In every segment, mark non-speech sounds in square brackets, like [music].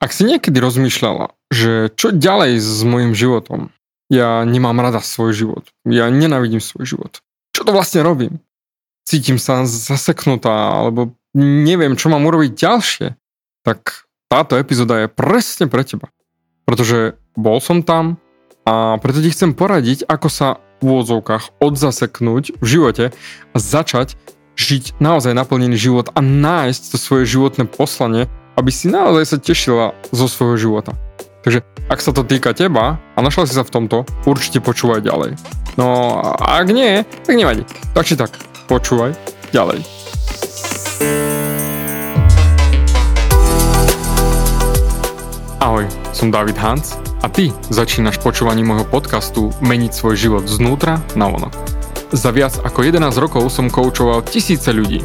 Ak si niekedy rozmýšľala, že čo ďalej s mojim životom, ja nemám rada svoj život, ja nenávidím svoj život. Čo to vlastne robím? Cítim sa zaseknutá, alebo neviem, čo mám urobiť ďalšie, tak táto epizóda je presne pre teba. Pretože bol som tam a preto ti chcem poradiť, ako sa v úvodzovkách odzaseknúť v živote a začať žiť naozaj naplnený život a nájsť to svoje životné poslanie, aby si naozaj sa tešila zo svojho života. Takže ak sa to týka teba a našla si sa v tomto, určite počúvaj ďalej. No a ak nie, tak nevadí. Tak či tak, počúvaj ďalej. Ahoj, som David Hans a ty začínaš počúvanie môjho podcastu Meniť svoj život znútra na vonok. Za viac ako 11 rokov som koučoval tisíce ľudí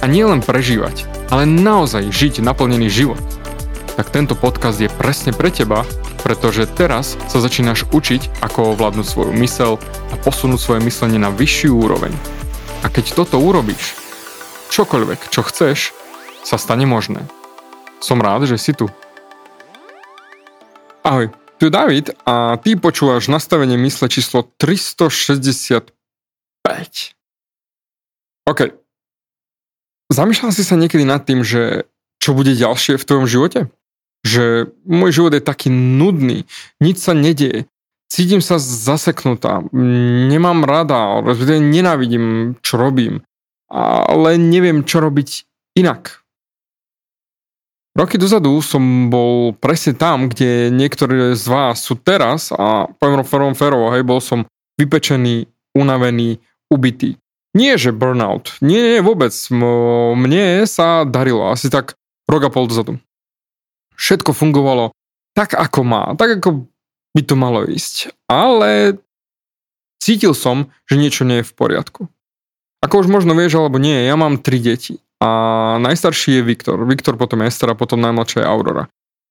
a nie len prežívať, ale naozaj žiť naplnený život, tak tento podcast je presne pre teba, pretože teraz sa začínaš učiť, ako ovládnuť svoju mysel a posunúť svoje myslenie na vyššiu úroveň. A keď toto urobíš, čokoľvek, čo chceš, sa stane možné. Som rád, že si tu. Ahoj, tu je David a ty počúvaš nastavenie mysle číslo 365. OK, Zamýšľal si sa niekedy nad tým, že čo bude ďalšie v tvojom živote? Že môj život je taký nudný, nič sa nedieje, cítim sa zaseknutá, nemám rada, nenávidím, čo robím, ale neviem, čo robiť inak. Roky dozadu som bol presne tam, kde niektorí z vás sú teraz a poviem rovnom férovo, hej, bol som vypečený, unavený, ubitý. Nie, že burnout. Nie, nie, vôbec. Mne sa darilo asi tak rok a pol dozadu. Všetko fungovalo tak, ako má. Tak, ako by to malo ísť. Ale cítil som, že niečo nie je v poriadku. Ako už možno vieš, alebo nie, ja mám tri deti. A najstarší je Viktor. Viktor potom Ester a potom najmladšia je Aurora.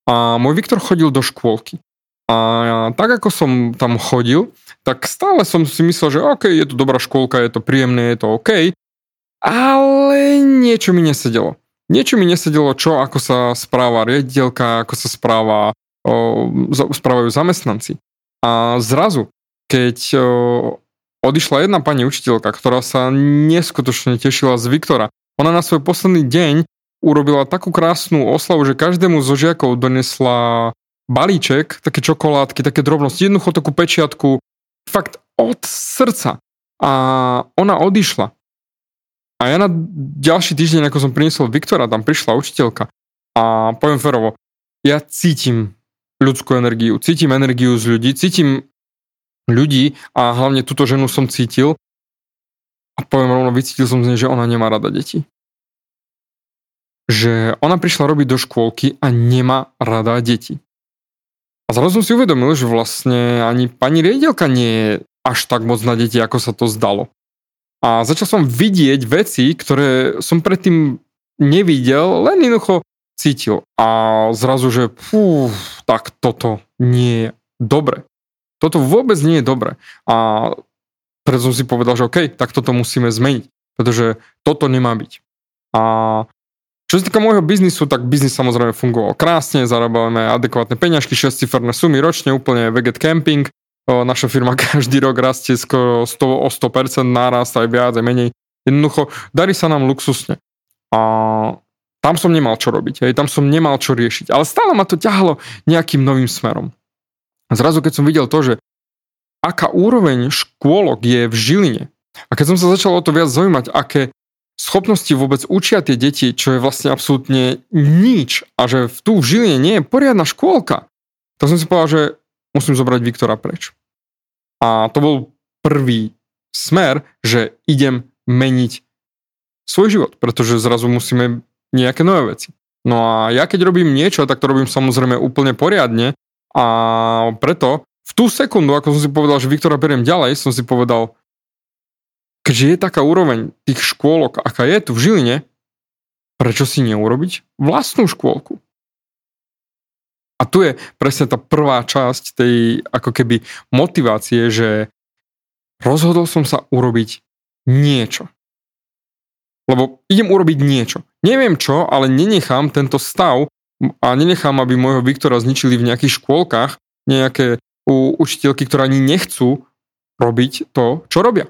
A môj Viktor chodil do škôlky. A tak ako som tam chodil, tak stále som si myslel, že OK, je to dobrá škôlka, je to príjemné, je to OK, ale niečo mi nesedelo. Niečo mi nesedelo, čo, ako sa správa riaditeľka, ako sa správa, o, správajú zamestnanci. A zrazu, keď o, odišla jedna pani učiteľka, ktorá sa neskutočne tešila z Viktora, ona na svoj posledný deň urobila takú krásnu oslavu, že každému zo žiakov donesla balíček, také čokoládky, také drobnosti, jednoducho takú pečiatku, fakt od srdca. A ona odišla. A ja na ďalší týždeň, ako som priniesol Viktora, tam prišla učiteľka. A poviem ferovo, ja cítim ľudskú energiu, cítim energiu z ľudí, cítim ľudí a hlavne túto ženu som cítil a poviem rovno, vycítil som z nej, že ona nemá rada deti. Že ona prišla robiť do škôlky a nemá rada deti. A zrazu som si uvedomil, že vlastne ani pani riediteľka nie je až tak moc na deti, ako sa to zdalo. A začal som vidieť veci, ktoré som predtým nevidel, len jednoducho cítil. A zrazu, že fú, tak toto nie je dobre. Toto vôbec nie je dobre. A preto som si povedal, že OK, tak toto musíme zmeniť, pretože toto nemá byť. A čo sa týka môjho biznisu, tak biznis samozrejme fungoval krásne, zarábame adekvátne peňažky, 6 sumy ročne, úplne veget camping. Naša firma [laughs] každý rok rastie skoro 100, o 100% nárast, aj viac, aj menej. Jednoducho, darí sa nám luxusne. A tam som nemal čo robiť, hej, tam som nemal čo riešiť. Ale stále ma to ťahalo nejakým novým smerom. Zrazu, keď som videl to, že aká úroveň škôlok je v Žiline, a keď som sa začal o to viac zaujímať, aké schopnosti vôbec učia tie deti, čo je vlastne absolútne nič a že v tu v Žiline nie je poriadna škôlka, tak som si povedal, že musím zobrať Viktora preč. A to bol prvý smer, že idem meniť svoj život, pretože zrazu musíme nejaké nové veci. No a ja keď robím niečo, tak to robím samozrejme úplne poriadne a preto v tú sekundu, ako som si povedal, že Viktora beriem ďalej, som si povedal, keďže je taká úroveň tých škôlok, aká je tu v Žiline, prečo si neurobiť vlastnú škôlku? A tu je presne tá prvá časť tej ako keby motivácie, že rozhodol som sa urobiť niečo. Lebo idem urobiť niečo. Neviem čo, ale nenechám tento stav a nenechám, aby môjho Viktora zničili v nejakých škôlkach nejaké učiteľky, ktoré ani nechcú robiť to, čo robia.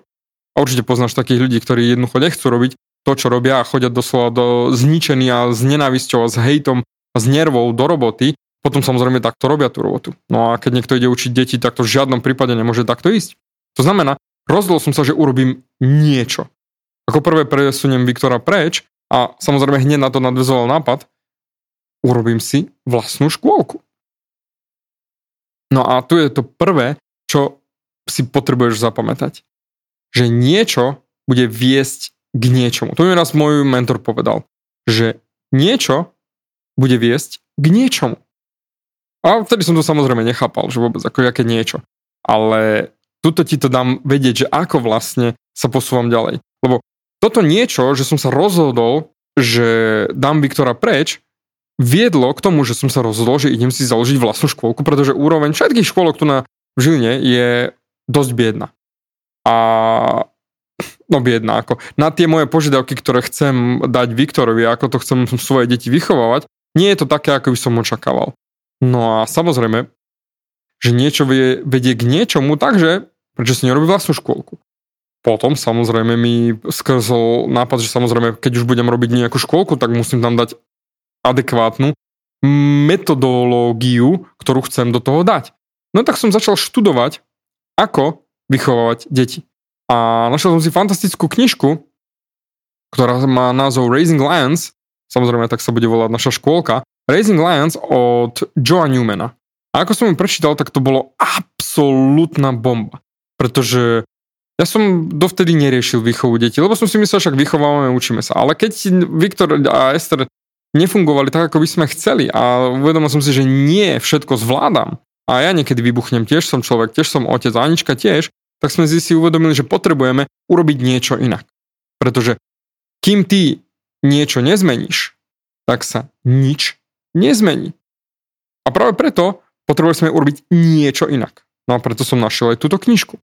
Určite poznáš takých ľudí, ktorí jednoducho nechcú robiť to, čo robia a chodia doslova do zničení a s nenávisťou a s hejtom a s nervou do roboty, potom samozrejme takto robia tú robotu. No a keď niekto ide učiť deti, tak to v žiadnom prípade nemôže takto ísť. To znamená, rozhodol som sa, že urobím niečo. Ako prvé presuniem Viktora preč a samozrejme hneď na to nadvezoval nápad, urobím si vlastnú škôlku. No a tu je to prvé, čo si potrebuješ zapamätať. Že niečo bude viesť k niečomu. To mi raz môj mentor povedal, že niečo bude viesť k niečomu. A vtedy som to samozrejme nechápal, že vôbec ako jaké niečo. Ale tuto ti to dám vedieť, že ako vlastne sa posúvam ďalej. Lebo toto niečo, že som sa rozhodol, že dám Viktora preč, viedlo k tomu, že som sa rozhodol, že idem si založiť vlastnú škôlku, pretože úroveň všetkých škôlok tu na Žiline je dosť biedna. A no biedna, ako na tie moje požiadavky, ktoré chcem dať Viktorovi, ako to chcem svoje deti vychovávať, nie je to také, ako by som očakával. No a samozrejme, že niečo vie, vedie k niečomu, takže prečo si nerobí vlastnú škôlku? Potom samozrejme mi skrzol nápad, že samozrejme, keď už budem robiť nejakú škôlku, tak musím tam dať adekvátnu metodológiu, ktorú chcem do toho dať. No tak som začal študovať, ako vychovávať deti. A našiel som si fantastickú knižku, ktorá má názov Raising Lions, samozrejme tak sa bude volať naša škôlka, Raising Lions od Joa Newmana. A ako som ju prečítal, tak to bolo absolútna bomba. Pretože ja som dovtedy neriešil výchovu detí, lebo som si myslel, však vychovávame, učíme sa. Ale keď Viktor a Ester nefungovali tak, ako by sme chceli a uvedomil som si, že nie všetko zvládam a ja niekedy vybuchnem, tiež som človek, tiež som otec, Anička tiež, tak sme si uvedomili, že potrebujeme urobiť niečo inak. Pretože kým ty niečo nezmeníš, tak sa nič nezmení. A práve preto potrebovali sme urobiť niečo inak. No a preto som našiel aj túto knižku.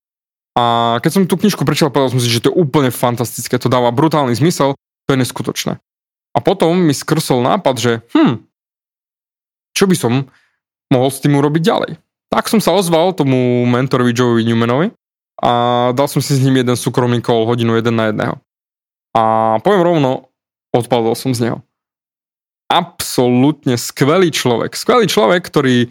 A keď som tú knižku prečítal, povedal som si, že to je úplne fantastické, to dáva brutálny zmysel, to je neskutočné. A potom mi skrsol nápad, že hm, čo by som mohol s tým urobiť ďalej. Tak som sa ozval tomu mentorovi Joeovi Newmanovi a dal som si s ním jeden súkromný call, hodinu jeden na jedného. A poviem rovno, odpadol som z neho absolútne skvelý človek. Skvelý človek, ktorý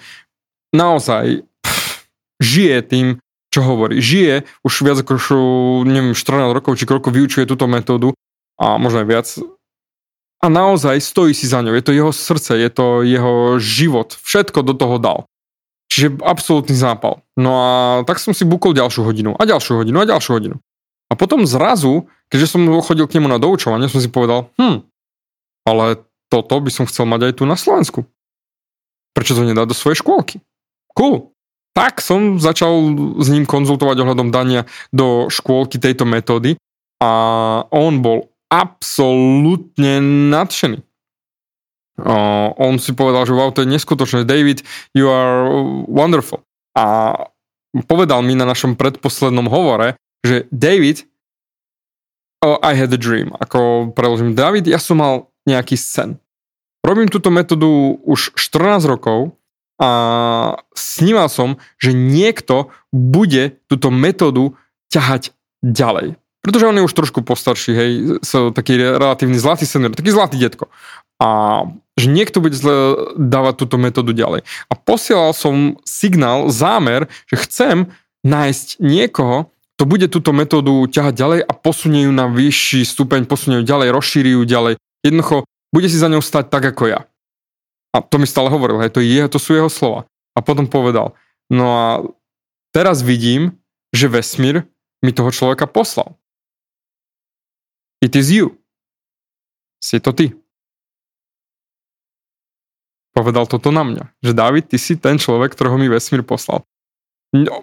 naozaj pff, žije tým, čo hovorí. Žije už viac ako neviem, 14 rokov, či koľko vyučuje túto metódu a možno aj viac. A naozaj stojí si za ňou. Je to jeho srdce, je to jeho život. Všetko do toho dal. Čiže absolútny zápal. No a tak som si bukol ďalšiu hodinu a ďalšiu hodinu a ďalšiu hodinu. A potom zrazu, keďže som chodil k nemu na doučovanie, som si povedal, hm, ale toto by som chcel mať aj tu na Slovensku. Prečo to nedá do svojej škôlky? Cool. Tak som začal s ním konzultovať ohľadom dania do škôlky tejto metódy a on bol absolútne nadšený. Uh, on si povedal, že wow, to je neskutočné. David, you are wonderful. A povedal mi na našom predposlednom hovore, že David, oh, I had a dream. Ako preložím, David, ja som mal nejaký sen. Robím túto metódu už 14 rokov a snímal som, že niekto bude túto metódu ťahať ďalej. Pretože on je už trošku postarší, hej, so, taký relatívny zlatý senior, taký zlatý detko. A že niekto bude dávať túto metódu ďalej. A posielal som signál, zámer, že chcem nájsť niekoho, kto bude túto metódu ťahať ďalej a posunie ju na vyšší stupeň, posunie ju ďalej, rozšíri ju ďalej. Jednoducho bude si za ňou stať tak ako ja. A to mi stále hovoril, hej, to, je, to sú jeho slova. A potom povedal, no a teraz vidím, že vesmír mi toho človeka poslal. It is you. Si to ty. Povedal toto na mňa. Že David, ty si ten človek, ktorého mi vesmír poslal.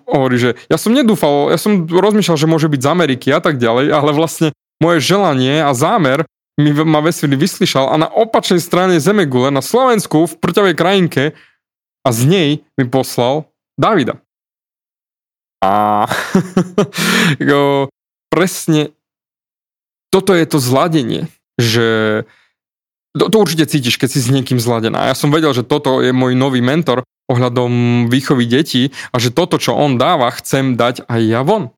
Hovorí, že ja som nedúfal, ja som rozmýšľal, že môže byť z Ameriky a tak ďalej, ale vlastne moje želanie a zámer mi ma vesmír vyslyšal a na opačnej strane Zemegule, na Slovensku, v prťavej krajinke a z nej mi poslal Davida. A [laughs] presne toto je to zladenie, že to, to určite cítiš, keď si s niekým zladená. Ja som vedel, že toto je môj nový mentor ohľadom výchovy detí a že toto, čo on dáva, chcem dať aj ja von.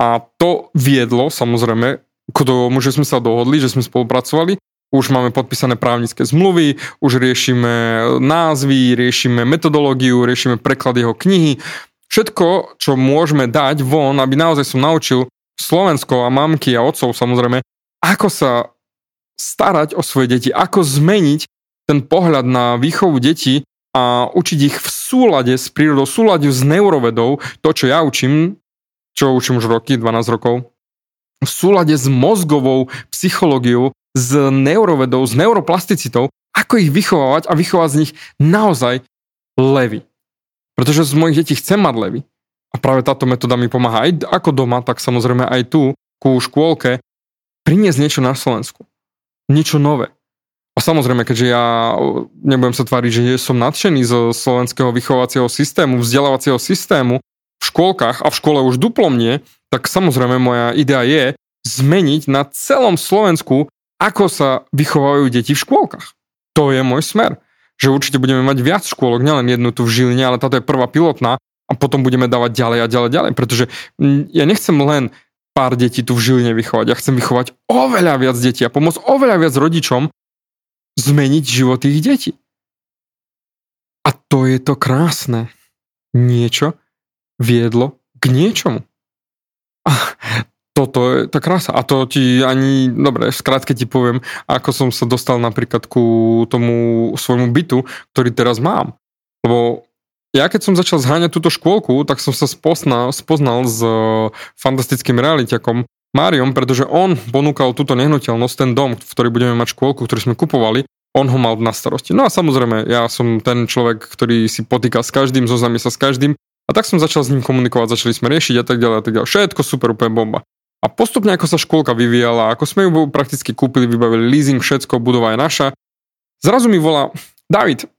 A to viedlo samozrejme k tomu, že sme sa dohodli, že sme spolupracovali. Už máme podpísané právnické zmluvy, už riešime názvy, riešime metodológiu, riešime preklad jeho knihy. Všetko, čo môžeme dať von, aby naozaj som naučil Slovensko a mamky a otcov samozrejme, ako sa starať o svoje deti, ako zmeniť ten pohľad na výchovu detí a učiť ich v súlade s prírodou, v súlade s neurovedou, to, čo ja učím, čo učím už roky, 12 rokov, v súlade s mozgovou psychológiou, s neurovedou, s neuroplasticitou, ako ich vychovávať a vychovať z nich naozaj levy. Pretože z mojich detí chcem mať levy. A práve táto metóda mi pomáha aj ako doma, tak samozrejme aj tu, ku škôlke, priniesť niečo na Slovensku. Niečo nové. A samozrejme, keďže ja nebudem sa tváriť, že som nadšený zo slovenského vychovacieho systému, vzdelávacieho systému v škôlkach a v škole už duplom nie, tak samozrejme moja idea je zmeniť na celom Slovensku, ako sa vychovajú deti v škôlkach. To je môj smer. Že určite budeme mať viac škôlok, nielen jednu tu v Žiline, ale táto je prvá pilotná a potom budeme dávať ďalej a ďalej, ďalej. Pretože ja nechcem len pár detí tu v Žiline vychovať. Ja chcem vychovať oveľa viac detí a pomôcť oveľa viac rodičom zmeniť život ich detí. A to je to krásne. Niečo viedlo k niečomu. A toto je tá krása. A to ti ani, dobre, skrátke ti poviem, ako som sa dostal napríklad ku tomu svojmu bytu, ktorý teraz mám. Lebo ja keď som začal zháňať túto škôlku, tak som sa spoznal, spoznal s e, fantastickým realitiakom Máriom, pretože on ponúkal túto nehnuteľnosť, ten dom, v ktorý budeme mať škôlku, ktorý sme kupovali, on ho mal na starosti. No a samozrejme, ja som ten človek, ktorý si potýka s každým, zoznámi sa s každým a tak som začal s ním komunikovať, začali sme riešiť a tak ďalej a tak ďalej. Všetko super, úplne bomba. A postupne, ako sa škôlka vyvíjala, ako sme ju prakticky kúpili, vybavili leasing, všetko, budova je naša, zrazu mi volá, David,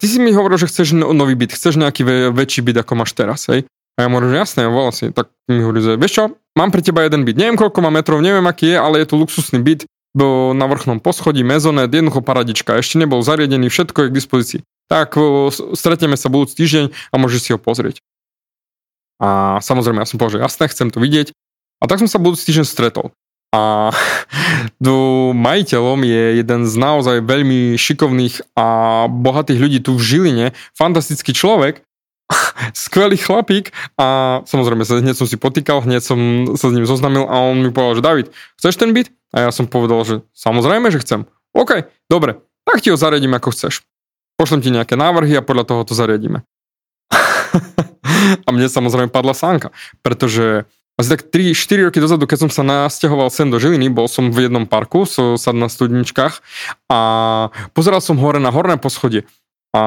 ty si mi hovoril, že chceš no, nový byt, chceš nejaký väčší byt, ako máš teraz, hej? A ja mu hovorím, že jasné, volá si. Tak mi hovorí, že vieš čo, mám pre teba jeden byt. Neviem, koľko má metrov, neviem, aký je, ale je to luxusný byt na vrchnom poschodí, mezonet, jednoducho paradička. Ešte nebol zariadený, všetko je k dispozícii tak stretneme sa budúci týždeň a môžeš si ho pozrieť. A samozrejme, ja som povedal, že jasné, chcem to vidieť. A tak som sa budúci týždeň stretol. A do [laughs] majiteľom je jeden z naozaj veľmi šikovných a bohatých ľudí tu v Žiline, fantastický človek, [laughs] skvelý chlapík a samozrejme hneď som si potýkal, hneď som sa s ním zoznamil a on mi povedal, že David, chceš ten byt? A ja som povedal, že samozrejme, že chcem. OK, dobre, tak ti ho zariadím ako chceš pošlem ti nejaké návrhy a podľa toho to zariadíme. [laughs] a mne samozrejme padla sánka, pretože asi tak 3-4 roky dozadu, keď som sa nasťahoval sem do Žiliny, bol som v jednom parku, so, sad na studničkách a pozeral som hore na horné poschodie a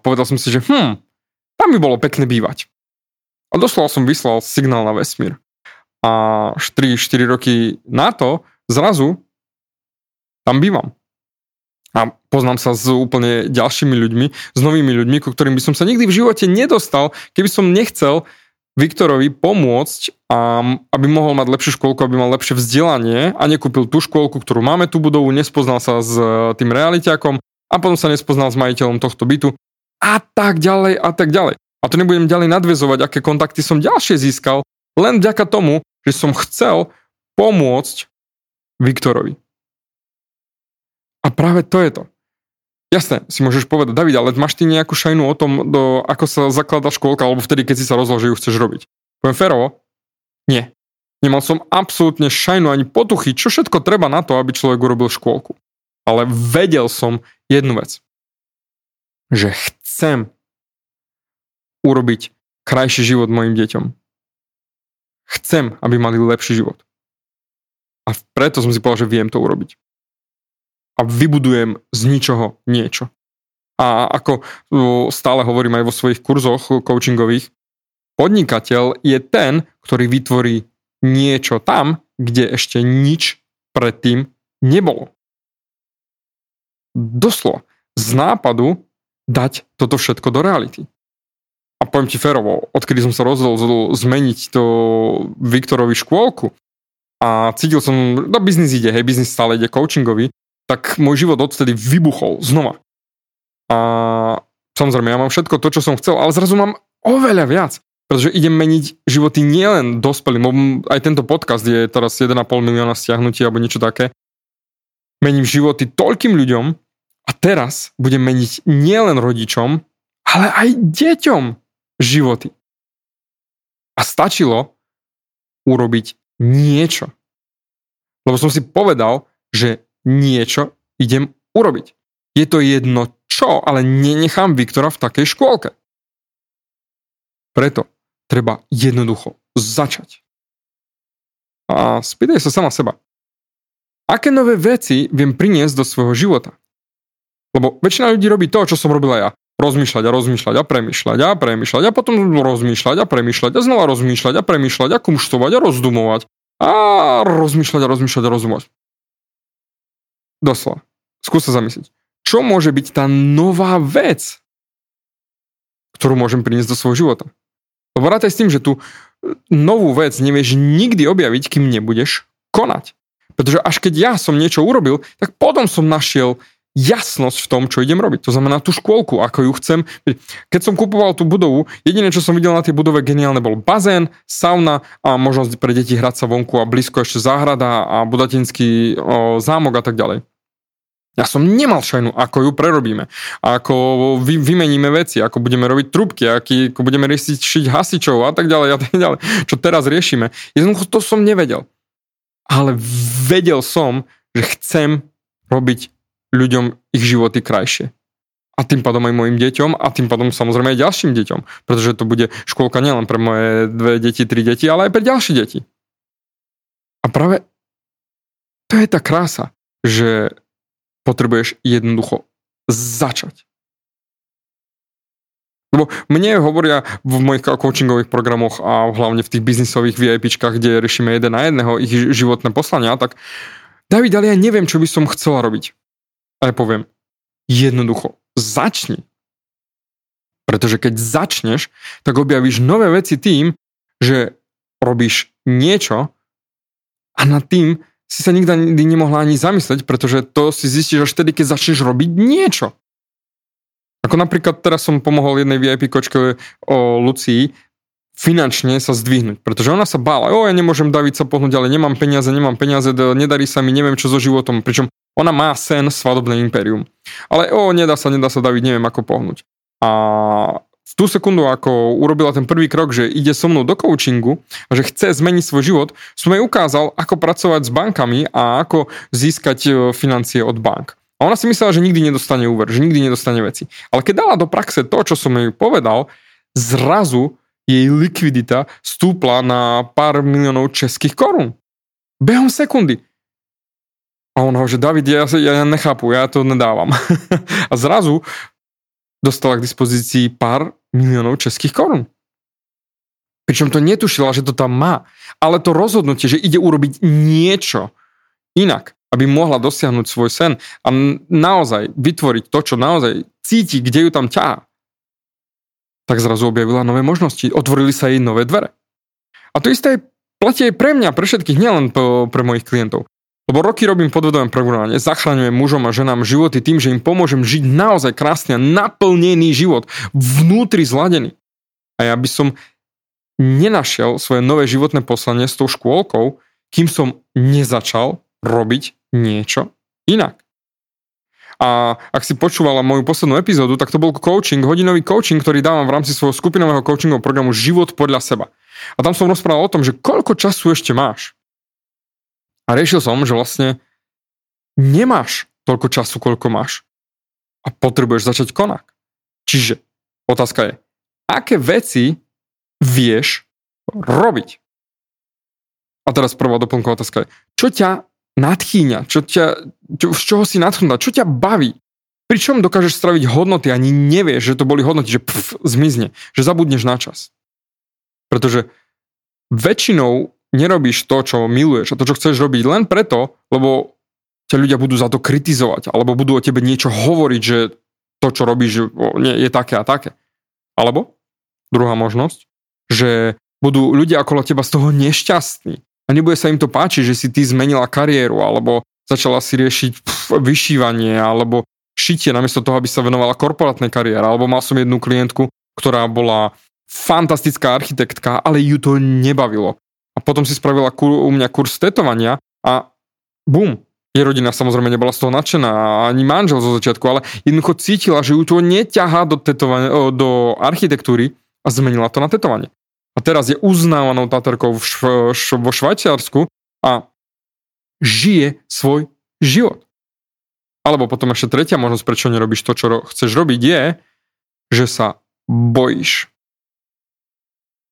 povedal som si, že hm, tam by bolo pekné bývať. A doslova som vyslal signál na vesmír. A 4-4 roky na to zrazu tam bývam a poznám sa s úplne ďalšími ľuďmi, s novými ľuďmi, ku ktorým by som sa nikdy v živote nedostal, keby som nechcel Viktorovi pomôcť, aby mohol mať lepšiu škôlku, aby mal lepšie vzdelanie a nekúpil tú škôlku, ktorú máme tú budovu, nespoznal sa s uh, tým realitiakom a potom sa nespoznal s majiteľom tohto bytu a tak ďalej a tak ďalej. A to nebudem ďalej nadvezovať, aké kontakty som ďalšie získal, len vďaka tomu, že som chcel pomôcť Viktorovi. A práve to je to. Jasné, si môžeš povedať, David, ale máš ty nejakú šajnu o tom, do, ako sa zakladá škôlka, alebo vtedy, keď si sa rozhodol, že ju chceš robiť. Poviem férovo, nie. Nemal som absolútne šajnu ani potuchy, čo všetko treba na to, aby človek urobil škôlku. Ale vedel som jednu vec. Že chcem urobiť krajší život mojim deťom. Chcem, aby mali lepší život. A preto som si povedal, že viem to urobiť a vybudujem z ničoho niečo. A ako stále hovorím aj vo svojich kurzoch coachingových, podnikateľ je ten, ktorý vytvorí niečo tam, kde ešte nič predtým nebolo. Doslo, z nápadu dať toto všetko do reality. A poviem ti férovo, odkedy som sa rozhodol zmeniť to Viktorovi škôlku a cítil som, no biznis ide, hej, biznis stále ide coachingový, tak môj život odtedy vybuchol znova. A samozrejme, ja mám všetko to, čo som chcel, ale zrazu mám oveľa viac. Pretože idem meniť životy nielen dospelým, aj tento podcast je teraz 1,5 milióna stiahnutí alebo niečo také. Mením životy toľkým ľuďom a teraz budem meniť nielen rodičom, ale aj deťom životy. A stačilo urobiť niečo. Lebo som si povedal, že niečo idem urobiť. Je to jedno čo, ale nenechám Viktora v takej škôlke. Preto treba jednoducho začať. A spýtaj sa sama seba. Aké nové veci viem priniesť do svojho života? Lebo väčšina ľudí robí to, čo som robila ja. Rozmýšľať a rozmýšľať a premýšľať a premýšľať a potom rozmýšľať a premýšľať a znova rozmýšľať a premýšľať a kumštovať a rozdumovať a rozmýšľať a rozmýšľať a rozumovať. Doslova. Skús sa zamyslieť. Čo môže byť tá nová vec, ktorú môžem priniesť do svojho života? Lebo rátaj s tým, že tú e, novú vec nevieš nikdy objaviť, kým nebudeš konať. Pretože až keď ja som niečo urobil, tak potom som našiel jasnosť v tom, čo idem robiť. To znamená tú škôlku, ako ju chcem. Keď som kupoval tú budovu, jediné, čo som videl na tej budove geniálne, bol bazén, sauna a možnosť pre deti hrať sa vonku a blízko ešte záhrada a budatinský o, zámok a tak ďalej. Ja som nemal šajnu, ako ju prerobíme, ako vy, vymeníme veci, ako budeme robiť trubky, aký, ako budeme riešiť šiť hasičov a tak ďalej a tak ďalej, čo teraz riešime. Jednoducho to som nevedel. Ale vedel som, že chcem robiť ľuďom ich životy krajšie. A tým pádom aj mojim deťom a tým pádom samozrejme aj ďalším deťom. Pretože to bude škôlka nielen pre moje dve deti, tri deti, ale aj pre ďalšie deti. A práve to je tá krása, že potrebuješ jednoducho začať. Lebo mne hovoria v mojich coachingových programoch a hlavne v tých biznisových VIPčkách, kde riešime jeden na jedného ich životné poslania, tak David, ale ja neviem, čo by som chcela robiť. A ja poviem, jednoducho, začni. Pretože keď začneš, tak objavíš nové veci tým, že robíš niečo a nad tým si sa nikdy nemohla ani zamyslieť, pretože to si zistíš až vtedy, keď začneš robiť niečo. Ako napríklad teraz som pomohol jednej VIP kočke o Lucii finančne sa zdvihnúť, pretože ona sa bála, o ja nemôžem David sa pohnúť, ale nemám peniaze, nemám peniaze, nedarí sa mi, neviem čo so životom, pričom ona má sen svadobné impérium. Ale o, nedá sa, nedá sa David, neviem ako pohnúť. A v tú sekundu, ako urobila ten prvý krok, že ide so mnou do coachingu a že chce zmeniť svoj život, som jej ukázal, ako pracovať s bankami a ako získať e, financie od bank. A ona si myslela, že nikdy nedostane úver, že nikdy nedostane veci. Ale keď dala do praxe to, čo som jej povedal, zrazu jej likvidita stúpla na pár miliónov českých korún. Behom sekundy. A on hovorí, že David, ja, ja nechápu, ja to nedávam. [laughs] a zrazu dostala k dispozícii pár miliónov českých korún. Pričom to netušila, že to tam má. Ale to rozhodnutie, že ide urobiť niečo inak, aby mohla dosiahnuť svoj sen a naozaj vytvoriť to, čo naozaj cíti, kde ju tam ťahá, tak zrazu objavila nové možnosti. Otvorili sa jej nové dvere. A to isté platí aj pre mňa, pre všetkých, nielen pre mojich klientov. Lebo roky robím podvedové programovanie, zachraňujem mužom a ženám životy tým, že im pomôžem žiť naozaj krásny a naplnený život, vnútri zladený. A ja by som nenašiel svoje nové životné poslanie s tou škôlkou, kým som nezačal robiť niečo inak. A ak si počúvala moju poslednú epizódu, tak to bol coaching, hodinový coaching, ktorý dávam v rámci svojho skupinového coachingového programu Život podľa seba. A tam som rozprával o tom, že koľko času ešte máš. A riešil som, že vlastne nemáš toľko času, koľko máš. A potrebuješ začať konať. Čiže otázka je, aké veci vieš robiť? A teraz prvá doplnková otázka je, čo ťa nadchýňa, čo ťa, čo, z čoho si nadchnutá, čo ťa baví? Pričom dokážeš straviť hodnoty, ani nevieš, že to boli hodnoty, že pf, zmizne, že zabudneš na čas. Pretože väčšinou nerobíš to, čo miluješ a to, čo chceš robiť len preto, lebo ťa ľudia budú za to kritizovať, alebo budú o tebe niečo hovoriť, že to, čo robíš, je také a také. Alebo druhá možnosť, že budú ľudia okolo teba z toho nešťastní a nebude sa im to páčiť, že si ty zmenila kariéru, alebo začala si riešiť pf, vyšívanie, alebo šitie namiesto toho, aby sa venovala korporátnej kariére. Alebo mal som jednu klientku, ktorá bola fantastická architektka, ale ju to nebavilo. Potom si spravila kur, u mňa kurz tetovania a bum, jej rodina samozrejme nebola z toho nadšená, ani manžel zo začiatku, ale jednoducho cítila, že ju to neťahá do, tetovania, do architektúry a zmenila to na tetovanie. A teraz je uznávanou taterkou v šv, šv, vo Švajčiarsku a žije svoj život. Alebo potom ešte tretia možnosť, prečo nerobíš to, čo chceš robiť, je, že sa bojíš.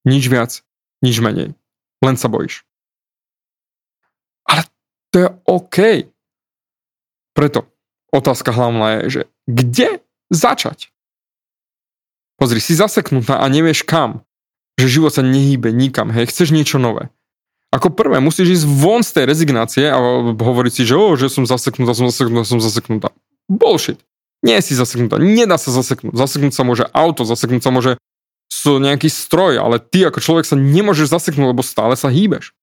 Nič viac, nič menej. Len sa bojíš. Ale to je OK. Preto otázka hlavná je, že kde začať? Pozri, si zaseknutá a nevieš kam. Že život sa nehýbe nikam, hej, chceš niečo nové. Ako prvé musíš ísť von z tej rezignácie a hovoriť si, že, oh, že som zaseknutá, som zaseknutá, som zaseknutá. Bullshit. Nie si zaseknutá, nedá sa zaseknúť. Zaseknúť sa môže auto, zaseknúť sa môže nejaký stroj, ale ty ako človek sa nemôžeš zaseknúť, lebo stále sa hýbeš.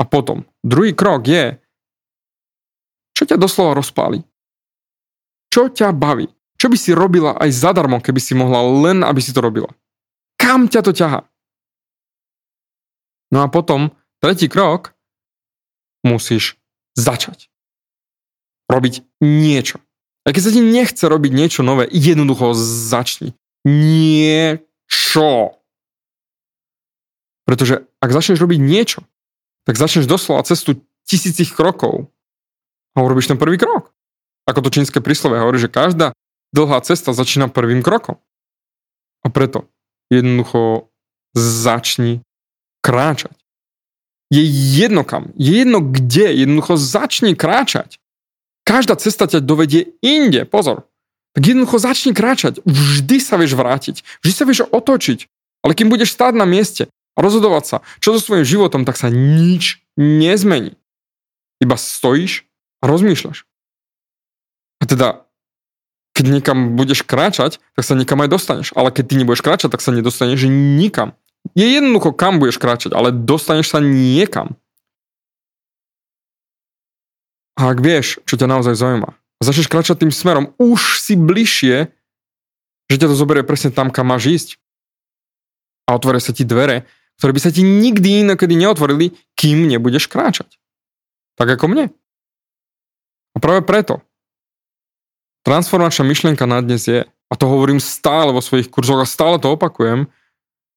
A potom, druhý krok je, čo ťa doslova rozpáli? Čo ťa baví? Čo by si robila aj zadarmo, keby si mohla len, aby si to robila? Kam ťa to ťaha? No a potom, tretí krok, musíš začať. Robiť niečo. A keď sa ti nechce robiť niečo nové, jednoducho začni. Niečo. Pretože ak začneš robiť niečo, tak začneš doslova cestu tisícich krokov a urobíš ten prvý krok. Ako to čínske príslove hovorí, že každá dlhá cesta začína prvým krokom. A preto jednoducho začni kráčať. Je jedno kam, je jedno kde, jednoducho začni kráčať. Každá cesta ťa dovedie inde, pozor. Tak jednoducho začni kráčať. Vždy sa vieš vrátiť, vždy sa vieš otočiť. Ale kým budeš stáť na mieste a rozhodovať sa, čo so svojím životom, tak sa nič nezmení. Iba stojíš a rozmýšľaš. A teda, keď niekam budeš kráčať, tak sa nikam aj dostaneš. Ale keď ty nebudeš kráčať, tak sa nedostaneš nikam. Je jednoducho, kam budeš kráčať, ale dostaneš sa niekam. A ak vieš, čo ťa naozaj zaujíma, začneš kráčať tým smerom, už si bližšie, že ťa to zoberie presne tam, kam máš ísť. A otvoria sa ti dvere, ktoré by sa ti nikdy inokedy neotvorili, kým nebudeš kráčať. Tak ako mne. A práve preto transformačná myšlienka na dnes je, a to hovorím stále vo svojich kurzoch a stále to opakujem,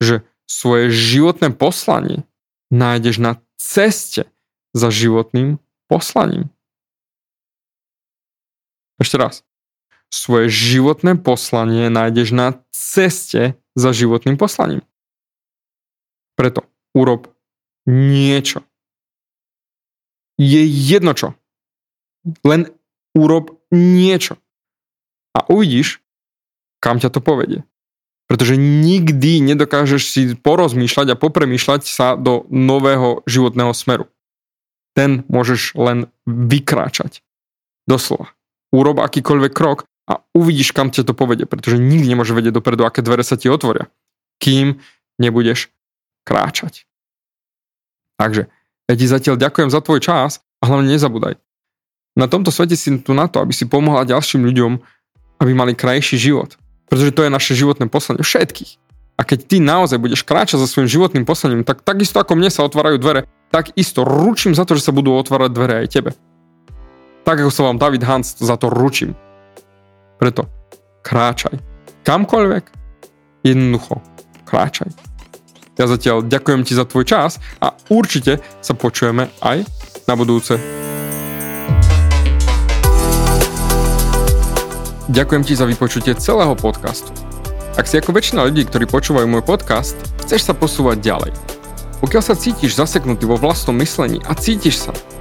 že svoje životné poslanie nájdeš na ceste za životným poslaním. Ešte raz. Svoje životné poslanie nájdeš na ceste za životným poslaním. Preto urob niečo. Je jedno čo. Len urob niečo. A uvidíš, kam ťa to povedie. Pretože nikdy nedokážeš si porozmýšľať a popremýšľať sa do nového životného smeru. Ten môžeš len vykráčať. Doslova. Urob akýkoľvek krok a uvidíš, kam ťa to povedie, pretože nikdy nemôže vedieť dopredu, aké dvere sa ti otvoria, kým nebudeš kráčať. Takže ja ti zatiaľ ďakujem za tvoj čas a hlavne nezabúdaj. Na tomto svete si tu na to, aby si pomohla ďalším ľuďom, aby mali krajší život pretože to je naše životné poslanie všetkých. A keď ty naozaj budeš kráčať za svojím životným poslaním, tak takisto ako mne sa otvárajú dvere, tak isto ručím za to, že sa budú otvárať dvere aj tebe. Tak ako sa vám David Hans za to ručím. Preto kráčaj. Kamkoľvek, jednoducho kráčaj. Ja zatiaľ ďakujem ti za tvoj čas a určite sa počujeme aj na budúce. Ďakujem ti za vypočutie celého podcastu. Ak si ako väčšina ľudí, ktorí počúvajú môj podcast, chceš sa posúvať ďalej. Pokiaľ sa cítiš zaseknutý vo vlastnom myslení a cítiš sa,